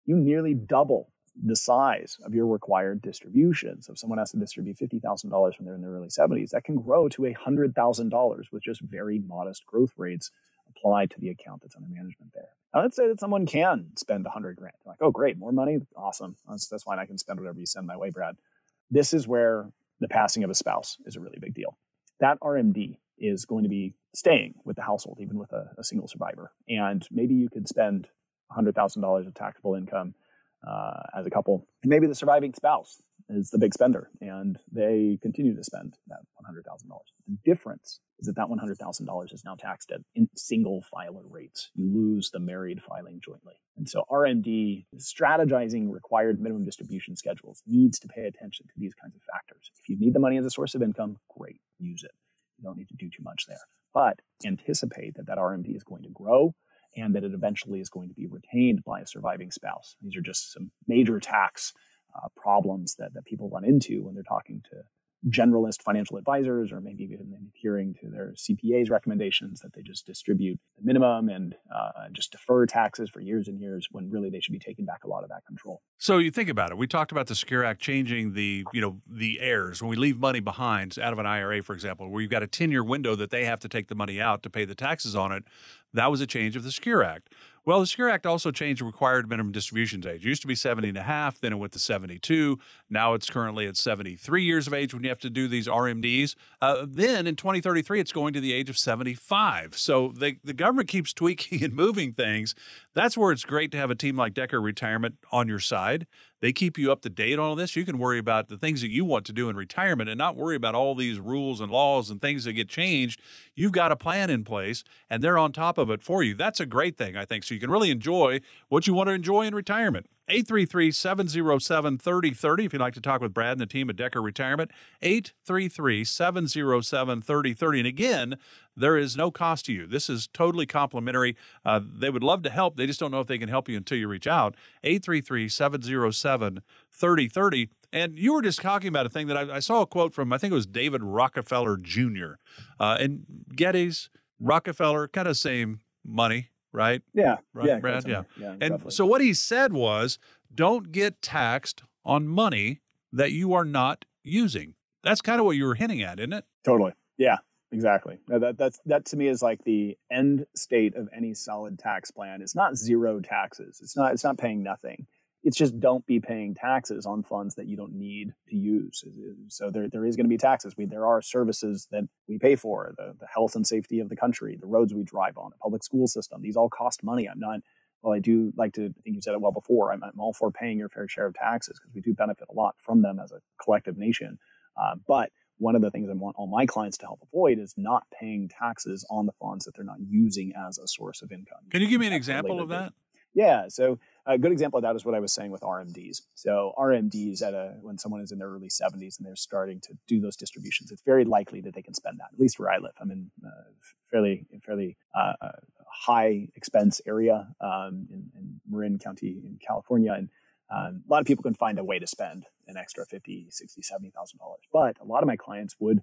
you nearly double the size of your required distribution. So if someone has to distribute $50,000 when they're in their early 70s, that can grow to $100,000 with just very modest growth rates applied to the account that's under management there. Now, let's say that someone can spend a hundred grand. They're like, oh, great, more money, awesome. That's, that's fine. I can spend whatever you send my way, Brad. This is where the passing of a spouse is a really big deal. That RMD is going to be staying with the household, even with a, a single survivor. And maybe you could spend $100,000 of taxable income uh, as a couple. And maybe the surviving spouse is the big spender and they continue to spend that $100,000. The difference is that that $100,000 is now taxed at single filer rates. You lose the married filing jointly. And so RMD strategizing required minimum distribution schedules needs to pay attention to these kinds of factors. If you need the money as a source of income, great, use it. You don't need to do too much there. But anticipate that that RMD is going to grow and that it eventually is going to be retained by a surviving spouse. These are just some major tax uh, problems that, that people run into when they're talking to generalist financial advisors or maybe even adhering to their CPA's recommendations that they just distribute the minimum and uh, just defer taxes for years and years when really they should be taking back a lot of that control. So you think about it. We talked about the Secure Act changing the, you know, the heirs when we leave money behind out of an IRA, for example, where you've got a 10 year window that they have to take the money out to pay the taxes on it. That was a change of the Secure Act. Well, the Secure Act also changed the required minimum distributions age. It used to be 70 and a half, then it went to 72. Now it's currently at 73 years of age when you have to do these RMDs. Uh, then in 2033, it's going to the age of 75. So the, the government keeps tweaking and moving things. That's where it's great to have a team like Decker Retirement on your side. They keep you up to date on all this. You can worry about the things that you want to do in retirement and not worry about all these rules and laws and things that get changed. You've got a plan in place and they're on top of it for you. That's a great thing, I think. So you can really enjoy what you want to enjoy in retirement. 833 707 3030 if you'd like to talk with Brad and the team at Decker Retirement. 833 707 3030. And again, there is no cost to you. This is totally complimentary. Uh, they would love to help. They just don't know if they can help you until you reach out. 833 707 3030. And you were just talking about a thing that I, I, saw a quote from, I think it was David Rockefeller Jr. Uh, and Getty's, Rockefeller, kind of same money, right? Yeah. Right, yeah, Brad? Yeah. yeah. And roughly. so what he said was don't get taxed on money that you are not using. That's kind of what you were hinting at, isn't it? Totally. Yeah. Exactly. That that's that to me is like the end state of any solid tax plan. It's not zero taxes. It's not it's not paying nothing. It's just don't be paying taxes on funds that you don't need to use. So there, there is going to be taxes. We, there are services that we pay for, the, the health and safety of the country, the roads we drive on, the public school system. These all cost money. I'm not, well, I do like to, I think you said it well before, I'm, I'm all for paying your fair share of taxes because we do benefit a lot from them as a collective nation. Uh, but one of the things I want all my clients to help avoid is not paying taxes on the funds that they're not using as a source of income. Can you give me an example of that? Yeah. So a good example of that is what I was saying with RMDs. So RMDs at a when someone is in their early 70s and they're starting to do those distributions, it's very likely that they can spend that. At least where I live, I'm in a fairly fairly uh, uh, high expense area um, in, in Marin County in California, and um, a lot of people can find a way to spend an extra 50 60 70 thousand dollars but a lot of my clients would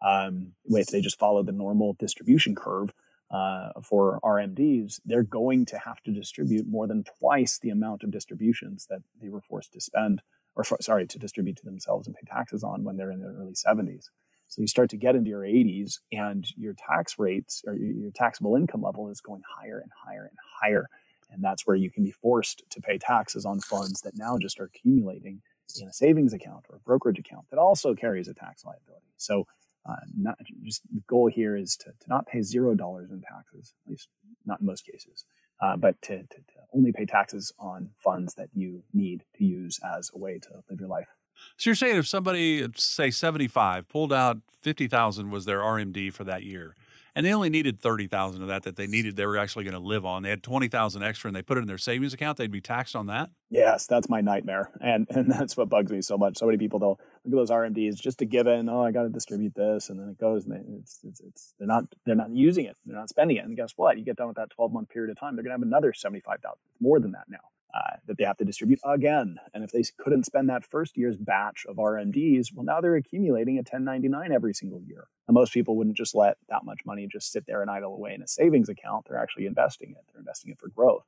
um, if they just follow the normal distribution curve uh, for rmds they're going to have to distribute more than twice the amount of distributions that they were forced to spend or for, sorry to distribute to themselves and pay taxes on when they're in their early 70s so you start to get into your 80s and your tax rates or your taxable income level is going higher and higher and higher and that's where you can be forced to pay taxes on funds that now just are accumulating in a savings account or a brokerage account that also carries a tax liability. So, uh, not just the goal here is to, to not pay zero dollars in taxes, at least not in most cases, uh, but to, to, to only pay taxes on funds that you need to use as a way to live your life. So you're saying if somebody, say 75, pulled out 50,000 was their RMD for that year, and they only needed 30,000 of that that they needed they were actually going to live on. They had 20,000 extra and they put it in their savings account, they'd be taxed on that? Yes, that's my nightmare. And and that's what bugs me so much. So many people they'll look at those RMDs just a given, oh, I got to distribute this and then it goes and they, it's, it's it's they're not they're not using it. They're not spending it. And guess what? You get done with that 12-month period of time, they're going to have another 75,000. More than that now. Uh, that they have to distribute again. And if they couldn't spend that first year's batch of RMDs, well, now they're accumulating a 1099 every single year. And most people wouldn't just let that much money just sit there and idle away in a savings account. They're actually investing it. They're investing it for growth.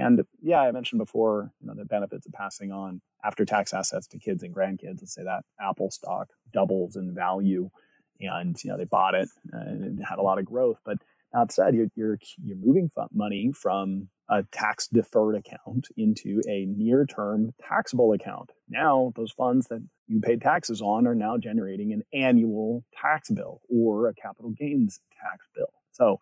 And yeah, I mentioned before, you know, the benefits of passing on after tax assets to kids and grandkids. Let's say that Apple stock doubles in value, and you know they bought it uh, and it had a lot of growth. But that said, you're you're, you're moving money from a tax deferred account into a near term taxable account. Now, those funds that you paid taxes on are now generating an annual tax bill or a capital gains tax bill. So,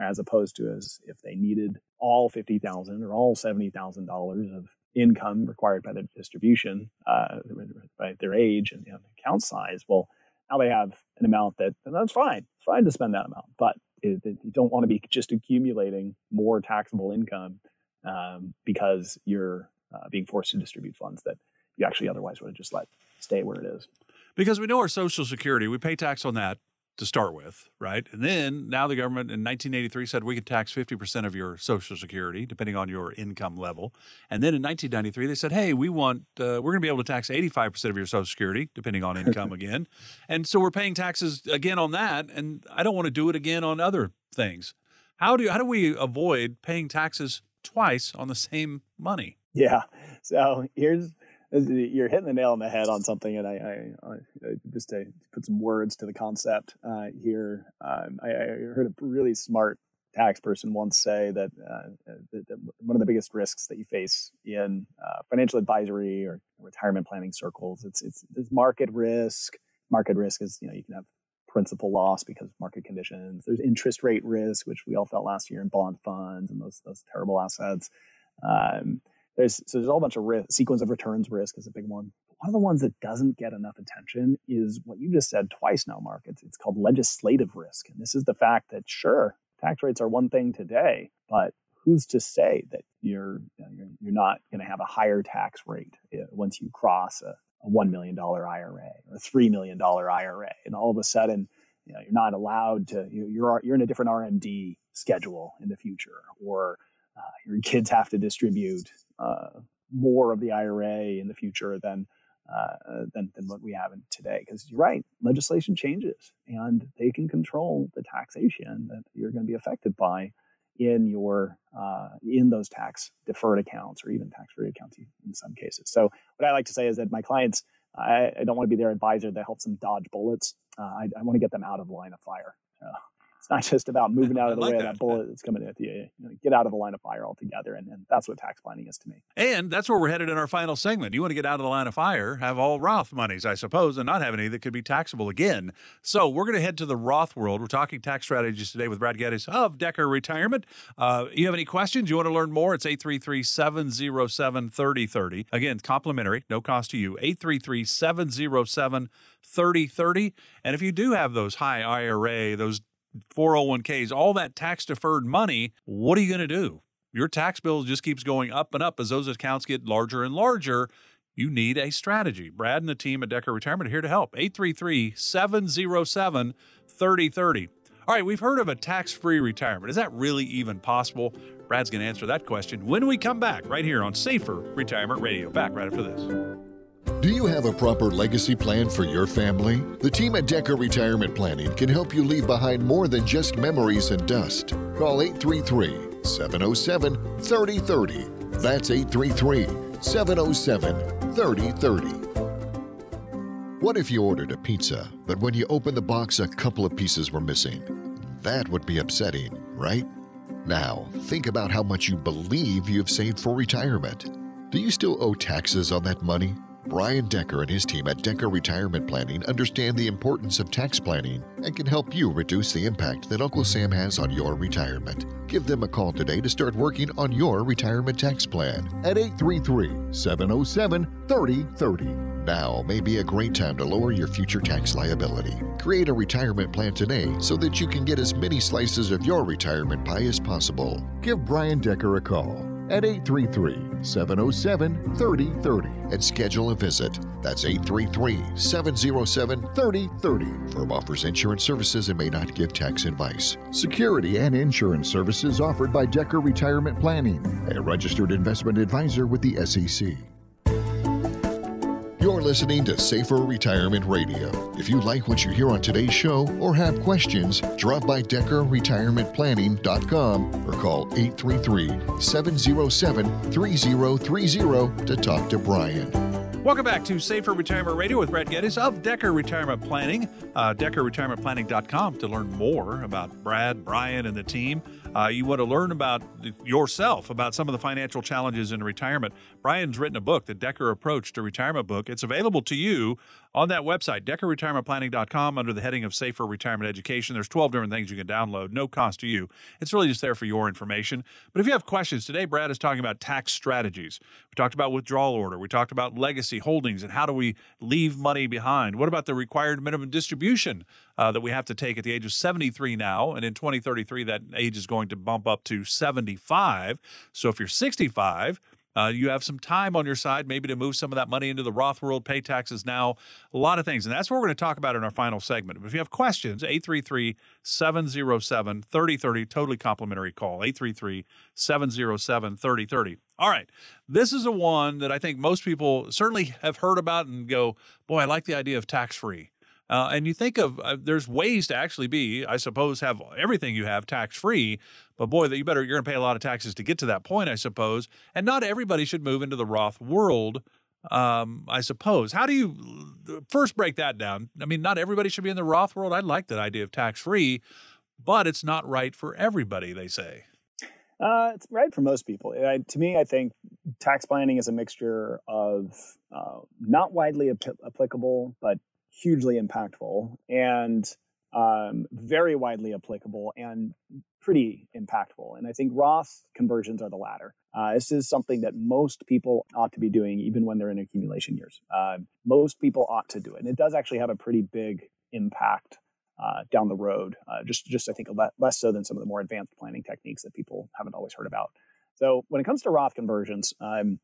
as opposed to as if they needed all fifty thousand or all seventy thousand dollars of income required by the distribution uh, by their age and you know, account size, well, now they have an amount that that's fine. It's fine to spend that amount, but it, it, you don't want to be just accumulating more taxable income um, because you're uh, being forced to distribute funds that you actually otherwise would have just let stay where it is. Because we know our Social Security, we pay tax on that to start with, right? And then now the government in 1983 said we could tax 50% of your Social Security, depending on your income level. And then in 1993 they said, hey, we want uh, we're going to be able to tax 85% of your Social Security, depending on income again. And so we're paying taxes again on that, and I don't want to do it again on other things. How do how do we avoid paying taxes twice on the same money? Yeah. So here's you're hitting the nail on the head on something, and I, I, I just to put some words to the concept uh, here. Um, I, I, heard a really smart tax person once say that, uh, that, that, one of the biggest risks that you face in uh, financial advisory or retirement planning circles it's it's market risk. Market risk is you know you can have principal loss because of market conditions. There's interest rate risk, which we all felt last year in bond funds and those those terrible assets. Um, there's so there's a whole bunch of risk, sequence of returns risk is a big one. One of the ones that doesn't get enough attention is what you just said twice now, Mark. It's, it's called legislative risk, and this is the fact that sure, tax rates are one thing today, but who's to say that you're you're, you're not going to have a higher tax rate eh, once you cross a, a one million dollar IRA or a three million dollar IRA, and all of a sudden you know, you're not allowed to you're you're in a different RMD schedule in the future, or uh, your kids have to distribute uh, more of the IRA in the future than uh, than, than what we have in today. Because you're right, legislation changes, and they can control the taxation that you're going to be affected by in your uh, in those tax deferred accounts or even tax free accounts in some cases. So what I like to say is that my clients, I, I don't want to be their advisor that helps them dodge bullets. Uh, I, I, want to get them out of line of fire. It's not just about moving out of the like way that. of that bullet that's coming at you. you know, get out of the line of fire altogether. And, and, that's what tax planning is to me. And that's where we're headed in our final segment. You want to get out of the line of fire, have all Roth monies, I suppose, and not have any that could be taxable again. So we're going to head to the Roth world. We're talking tax strategies today with Brad Geddes of Decker Retirement. Uh, you have any questions? You want to learn more? It's 833 707 3030. Again, complimentary, no cost to you. 833 707 3030. And if you do have those high IRA, those 401ks, all that tax deferred money, what are you going to do? Your tax bill just keeps going up and up as those accounts get larger and larger. You need a strategy. Brad and the team at Decker Retirement are here to help. 833 707 3030. All right, we've heard of a tax free retirement. Is that really even possible? Brad's going to answer that question when we come back right here on Safer Retirement Radio. Back right after this. Do you have a proper legacy plan for your family? The team at Decker Retirement Planning can help you leave behind more than just memories and dust. Call 833 707 3030. That's 833 707 3030. What if you ordered a pizza, but when you opened the box, a couple of pieces were missing? That would be upsetting, right? Now, think about how much you believe you've saved for retirement. Do you still owe taxes on that money? Brian Decker and his team at Decker Retirement Planning understand the importance of tax planning and can help you reduce the impact that Uncle Sam has on your retirement. Give them a call today to start working on your retirement tax plan at 833 707 3030. Now may be a great time to lower your future tax liability. Create a retirement plan today so that you can get as many slices of your retirement pie as possible. Give Brian Decker a call at 833 707 3030 and schedule a visit. That's 833 707 3030. Firm offers insurance services and may not give tax advice. Security and insurance services offered by Decker Retirement Planning, a registered investment advisor with the SEC. You're listening to Safer Retirement Radio. If you like what you hear on today's show or have questions, drop by DeckerRetirementPlanning.com or call 833 707 3030 to talk to Brian. Welcome back to Safer Retirement Radio with Brad Geddes of Decker Retirement Planning. Uh, DeckerRetirementPlanning.com to learn more about Brad, Brian, and the team. Uh, you want to learn about yourself, about some of the financial challenges in retirement. Brian's written a book, The Decker Approach to Retirement Book. It's available to you on that website, DeckerRetirementPlanning.com, under the heading of Safer Retirement Education. There's 12 different things you can download, no cost to you. It's really just there for your information. But if you have questions, today Brad is talking about tax strategies. We talked about withdrawal order. We talked about legacy holdings and how do we leave money behind. What about the required minimum distribution uh, that we have to take at the age of 73 now? And in 2033, that age is going to bump up to 75. So if you're 65, Uh, you have some time on your side, maybe to move some of that money into the Roth world, pay taxes now, a lot of things. And that's what we're going to talk about in our final segment. But if you have questions, 833 707 3030, totally complimentary call, 833 707 3030. All right. This is a one that I think most people certainly have heard about and go, boy, I like the idea of tax free. Uh, and you think of uh, there's ways to actually be, I suppose, have everything you have tax free, but boy, that you better you're going to pay a lot of taxes to get to that point, I suppose. And not everybody should move into the Roth world, um, I suppose. How do you first break that down? I mean, not everybody should be in the Roth world. I like that idea of tax free, but it's not right for everybody. They say. Uh, it's right for most people. I, to me, I think tax planning is a mixture of uh, not widely ap- applicable, but hugely impactful and um, very widely applicable and pretty impactful. And I think Roth conversions are the latter. Uh, this is something that most people ought to be doing, even when they're in accumulation years. Uh, most people ought to do it. And it does actually have a pretty big impact uh, down the road. Uh, just, just I think less so than some of the more advanced planning techniques that people haven't always heard about. So when it comes to Roth conversions, um,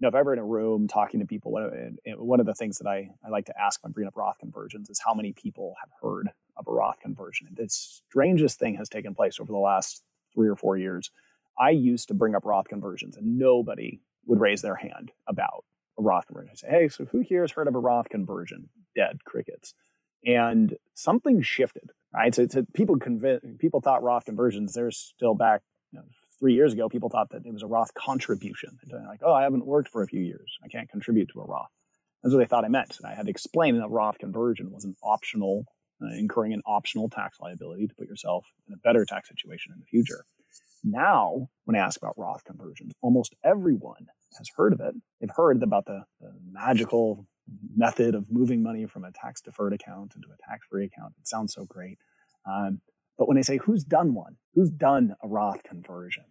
know, if ever in a room talking to people, one of the things that I, I like to ask when bringing up Roth conversions is how many people have heard of a Roth conversion. And the strangest thing has taken place over the last three or four years. I used to bring up Roth conversions and nobody would raise their hand about a Roth conversion. I say, hey, so who here has heard of a Roth conversion? Dead crickets. And something shifted, right? So, so people conv- people thought Roth conversions, they're still back you know, three years ago, people thought that it was a Roth contribution. They're like, oh, I haven't worked for a few years. I can't contribute to a Roth. That's what they thought I meant. And I had to explain that Roth conversion was an optional, uh, incurring an optional tax liability to put yourself in a better tax situation in the future. Now, when I ask about Roth conversions, almost everyone has heard of it. They've heard about the, the magical method of moving money from a tax deferred account into a tax free account. It sounds so great. Um, but when they say who's done one, who's done a Roth conversion?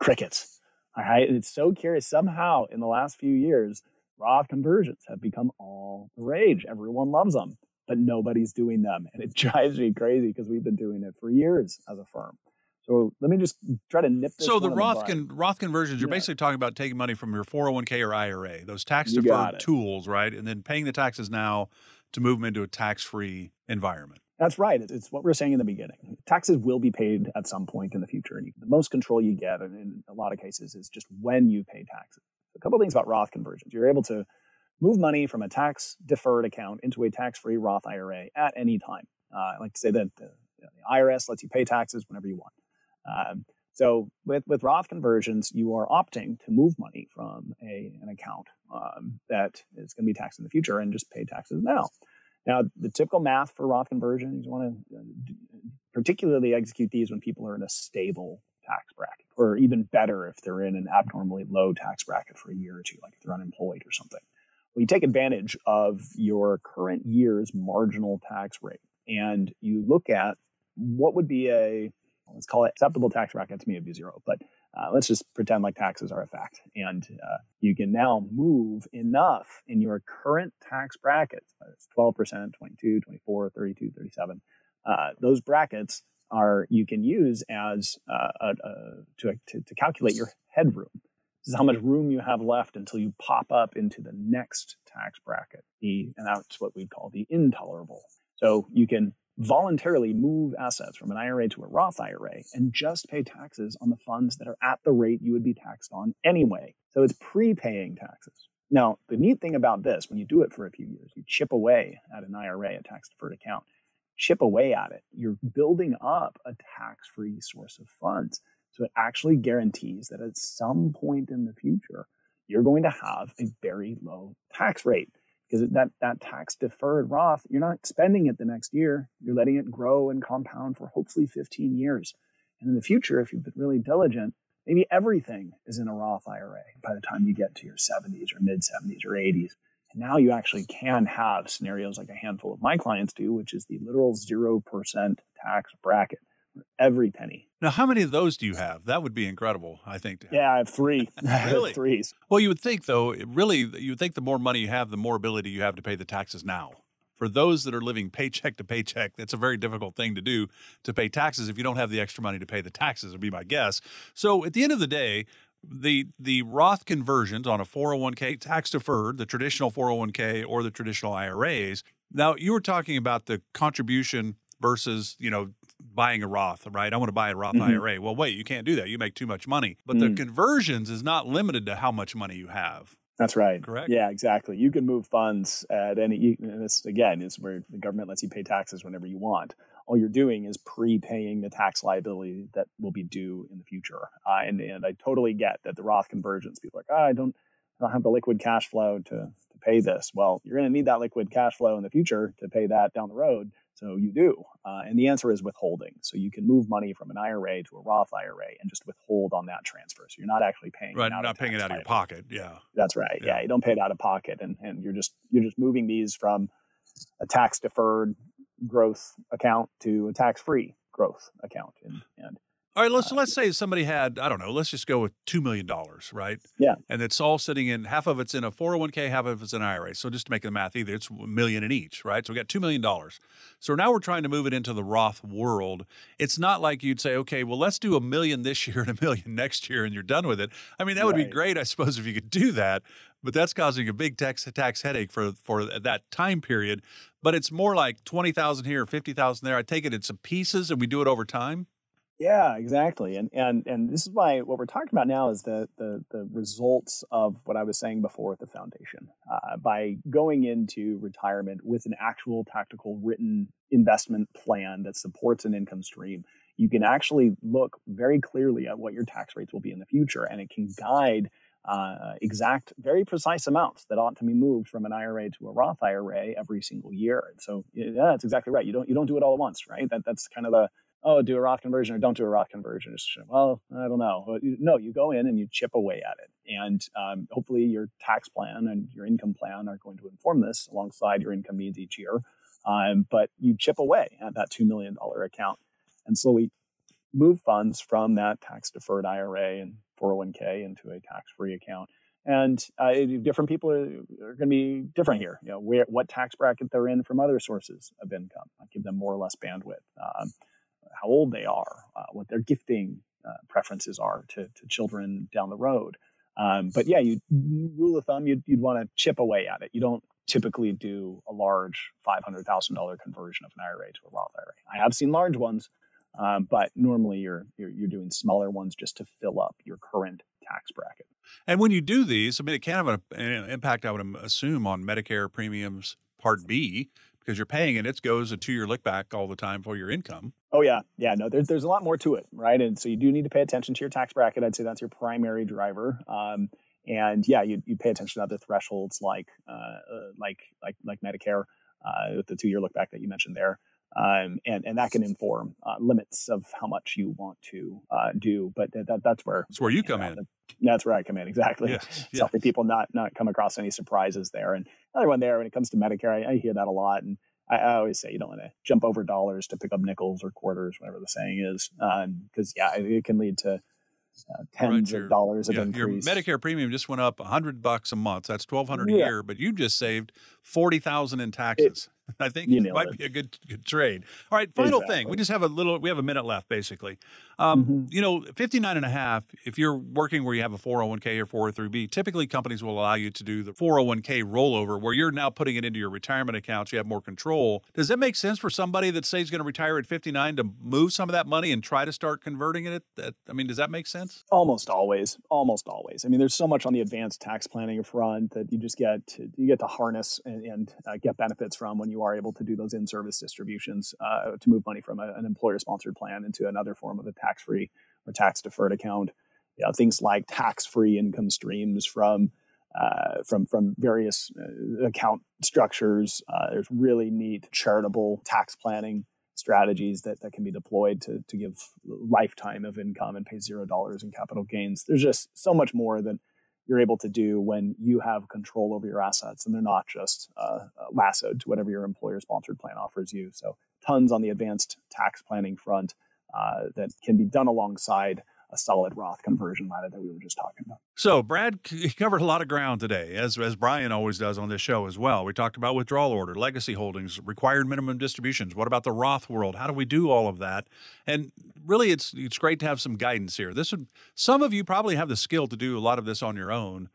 Crickets. All right. And It's so curious. Somehow in the last few years, Roth conversions have become all the rage. Everyone loves them, but nobody's doing them. And it drives me crazy because we've been doing it for years as a firm. So let me just try to nip this. So the Roth con- Roth conversions, you're yeah. basically talking about taking money from your 401k or IRA, those tax deferred tools, right? And then paying the taxes now to move them into a tax free environment. That's right. It's what we are saying in the beginning. Taxes will be paid at some point in the future. And the most control you get in a lot of cases is just when you pay taxes. A couple of things about Roth conversions. You're able to move money from a tax deferred account into a tax free Roth IRA at any time. Uh, I like to say that the, you know, the, IRS lets you pay taxes whenever you want. Um, so with, with Roth conversions, you are opting to move money from a, an account um, that is going to be taxed in the future and just pay taxes now. Now, the typical math for Roth conversion, you want to uh, particularly execute these when people are in a stable tax bracket, or even better if they're in an abnormally low tax bracket for a year or two, like if they're unemployed or something. Well, you take advantage of your current year's marginal tax rate and you look at what would be a, let's call it acceptable tax bracket. To me, it'd be zero, but uh, let's just pretend like taxes are a fact. And uh, you can now move enough in your current tax brackets, it's 12%, 22, 24, 32, 37. Uh, those brackets are you can use as uh, a, a, to, to, to calculate your headroom. This is how much room you have left until you pop up into the next tax bracket, the, and that's what we'd call the intolerable. So you can voluntarily move assets from an IRA to a Roth IRA and just pay taxes on the funds that are at the rate you would be taxed on anyway. So it's prepaying taxes. Now, the neat thing about this, when you do it for a few years, you chip away at an IRA, a tax deferred account, chip away at it. You're building up a tax free source of funds. So it actually guarantees that at some point in the future, you're going to have a very low tax rate because that, that tax deferred Roth, you're not spending it the next year. You're letting it grow and compound for hopefully 15 years. And in the future, if you've been really diligent, maybe everything is in a Roth IRA by the time you get to your 70s or mid 70s or 80s. And now you actually can have scenarios like a handful of my clients do, which is the literal 0% tax bracket every penny. Now, how many of those do you have? That would be incredible, I think. Yeah, I have three. really? Threes. Well, you would think, though, really, you would think the more money you have, the more ability you have to pay the taxes now. For those that are living paycheck to paycheck, that's a very difficult thing to do to pay taxes if you don't have the extra money to pay the taxes, would be my guess. So at the end of the day, the the Roth conversions on a 401k tax deferred, the traditional 401k or the traditional IRAs. Now you were talking about the contribution versus you know buying a Roth, right? I want to buy a Roth mm-hmm. IRA. Well, wait, you can't do that. You make too much money. But mm. the conversions is not limited to how much money you have. That's right. Correct. Yeah, exactly. You can move funds at any. And this again is where the government lets you pay taxes whenever you want. All you're doing is prepaying the tax liability that will be due in the future. Uh, and and I totally get that the Roth conversions. People are like, oh, I don't, I don't have the liquid cash flow to to pay this. Well, you're going to need that liquid cash flow in the future to pay that down the road. So you do. Uh, and the answer is withholding. So you can move money from an IRA to a Roth IRA and just withhold on that transfer. So you're not actually paying right, not paying it out of your pocket. Yeah. That's right. Yeah. yeah. You don't pay it out of pocket. And, and you're just you're just moving these from a tax deferred growth account to a tax free growth account. And, and all right, let's uh, let's say somebody had I don't know. Let's just go with two million dollars, right? Yeah, and it's all sitting in half of it's in a four hundred one k, half of it's an IRA. So just to make the math, either it's a million in each, right? So we got two million dollars. So now we're trying to move it into the Roth world. It's not like you'd say, okay, well let's do a million this year and a million next year, and you're done with it. I mean, that would right. be great, I suppose, if you could do that. But that's causing a big tax tax headache for for that time period. But it's more like twenty thousand here, fifty thousand there. I take it it's pieces, and we do it over time. Yeah, exactly. And and and this is why what we're talking about now is the the, the results of what I was saying before with the foundation. Uh, by going into retirement with an actual tactical written investment plan that supports an income stream, you can actually look very clearly at what your tax rates will be in the future, and it can guide uh, exact, very precise amounts that ought to be moved from an IRA to a Roth IRA every single year. And so, yeah, that's exactly right. You don't you don't do it all at once, right? That that's kind of the oh, do a Roth conversion or don't do a Roth conversion. It's, well, I don't know. No, you go in and you chip away at it. And um, hopefully your tax plan and your income plan are going to inform this alongside your income needs each year. Um, but you chip away at that $2 million account and slowly move funds from that tax deferred IRA and 401k into a tax free account. And uh, different people are, are going to be different here. You know, where what tax bracket they're in from other sources of income. I give them more or less bandwidth. Um, how old they are, uh, what their gifting uh, preferences are to, to children down the road. Um, but yeah, you rule of thumb, you'd, you'd want to chip away at it. You don't typically do a large $500,000 conversion of an IRA to a Roth IRA. I have seen large ones, um, but normally you're, you're, you're doing smaller ones just to fill up your current tax bracket. And when you do these, I mean, it can have an, an impact, I would assume, on Medicare premiums Part B because you're paying it. It goes a two year look back all the time for your income. Oh yeah, yeah. No, there's there's a lot more to it, right? And so you do need to pay attention to your tax bracket. I'd say that's your primary driver. Um, and yeah, you, you pay attention to other thresholds like uh, uh, like like like Medicare uh, with the two year look back that you mentioned there. Um, and and that can inform uh, limits of how much you want to uh, do. But that, that's where that's where you, you come know, in. That's where I come in exactly. Yes, yes. Helping people not not come across any surprises there. And another one there when it comes to Medicare, I, I hear that a lot, and I, I always say you don't want to jump over dollars to pick up nickels or quarters, whatever the saying is, because um, yeah, it, it, can lead to uh, tens right, of dollars of yeah, increase. Your Medicare premium just went up a hundred bucks a month. That's twelve hundred yeah. a year, but you just saved forty thousand in taxes. It, I think it might it. be a good good trade. All right, final exactly. thing. We just have a little we have a minute left basically. Um, mm-hmm. you know, 59 and a half, if you're working where you have a 401k or 403b, typically companies will allow you to do the 401k rollover where you're now putting it into your retirement accounts, you have more control. Does that make sense for somebody that says he's going to retire at 59 to move some of that money and try to start converting it? That I mean, does that make sense? Almost always. Almost always. I mean, there's so much on the advanced tax planning front that you just get to, you get to harness and, and uh, get benefits from when you are able to do those in-service distributions uh, to move money from a, an employer-sponsored plan into another form of a tax-free or tax-deferred account. You know, things like tax-free income streams from uh, from from various uh, account structures. Uh, there's really neat charitable tax planning strategies that, that can be deployed to, to give lifetime of income and pay zero dollars in capital gains. There's just so much more that you're able to do when you have control over your assets and they're not just uh, lassoed to whatever your employer sponsored plan offers you. So, tons on the advanced tax planning front uh, that can be done alongside a solid Roth conversion ladder that we were just talking about. So, Brad covered a lot of ground today, as, as Brian always does on this show as well. We talked about withdrawal order, legacy holdings, required minimum distributions. What about the Roth world? How do we do all of that? And really, it's it's great to have some guidance here. This would some of you probably have the skill to do a lot of this on your own.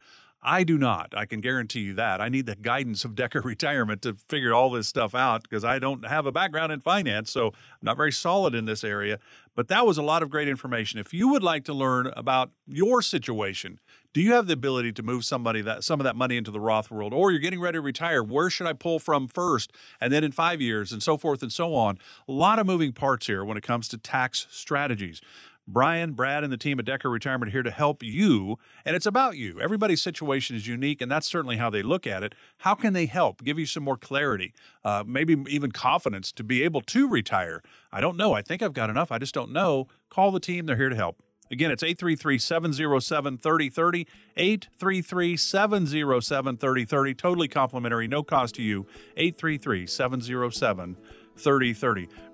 I do not. I can guarantee you that. I need the guidance of Decker Retirement to figure all this stuff out because I don't have a background in finance, so I'm not very solid in this area. But that was a lot of great information. If you would like to learn about your situation, do you have the ability to move somebody that some of that money into the Roth world, or you're getting ready to retire? Where should I pull from first, and then in five years, and so forth and so on? A lot of moving parts here when it comes to tax strategies. Brian, Brad, and the team at Decker Retirement here to help you, and it's about you. Everybody's situation is unique, and that's certainly how they look at it. How can they help? Give you some more clarity, uh, maybe even confidence to be able to retire. I don't know. I think I've got enough. I just don't know. Call the team, they're here to help. Again, it's 833 707 3030. 833 707 3030. Totally complimentary, no cost to you. 833 707 3030.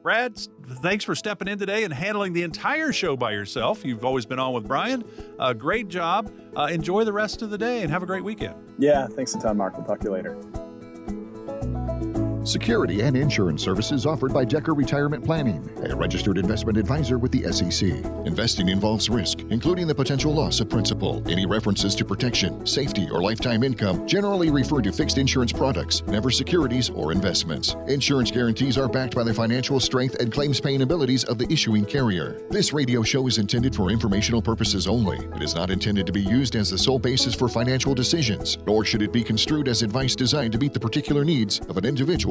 Brad, thanks for stepping in today and handling the entire show by yourself. You've always been on with Brian. Uh, great job. Uh, enjoy the rest of the day and have a great weekend. Yeah, thanks a ton, Mark. We'll talk to you later. Security and insurance services offered by Decker Retirement Planning, a registered investment advisor with the SEC. Investing involves risk, including the potential loss of principal. Any references to protection, safety, or lifetime income generally refer to fixed insurance products, never securities or investments. Insurance guarantees are backed by the financial strength and claims paying abilities of the issuing carrier. This radio show is intended for informational purposes only. It is not intended to be used as the sole basis for financial decisions, nor should it be construed as advice designed to meet the particular needs of an individual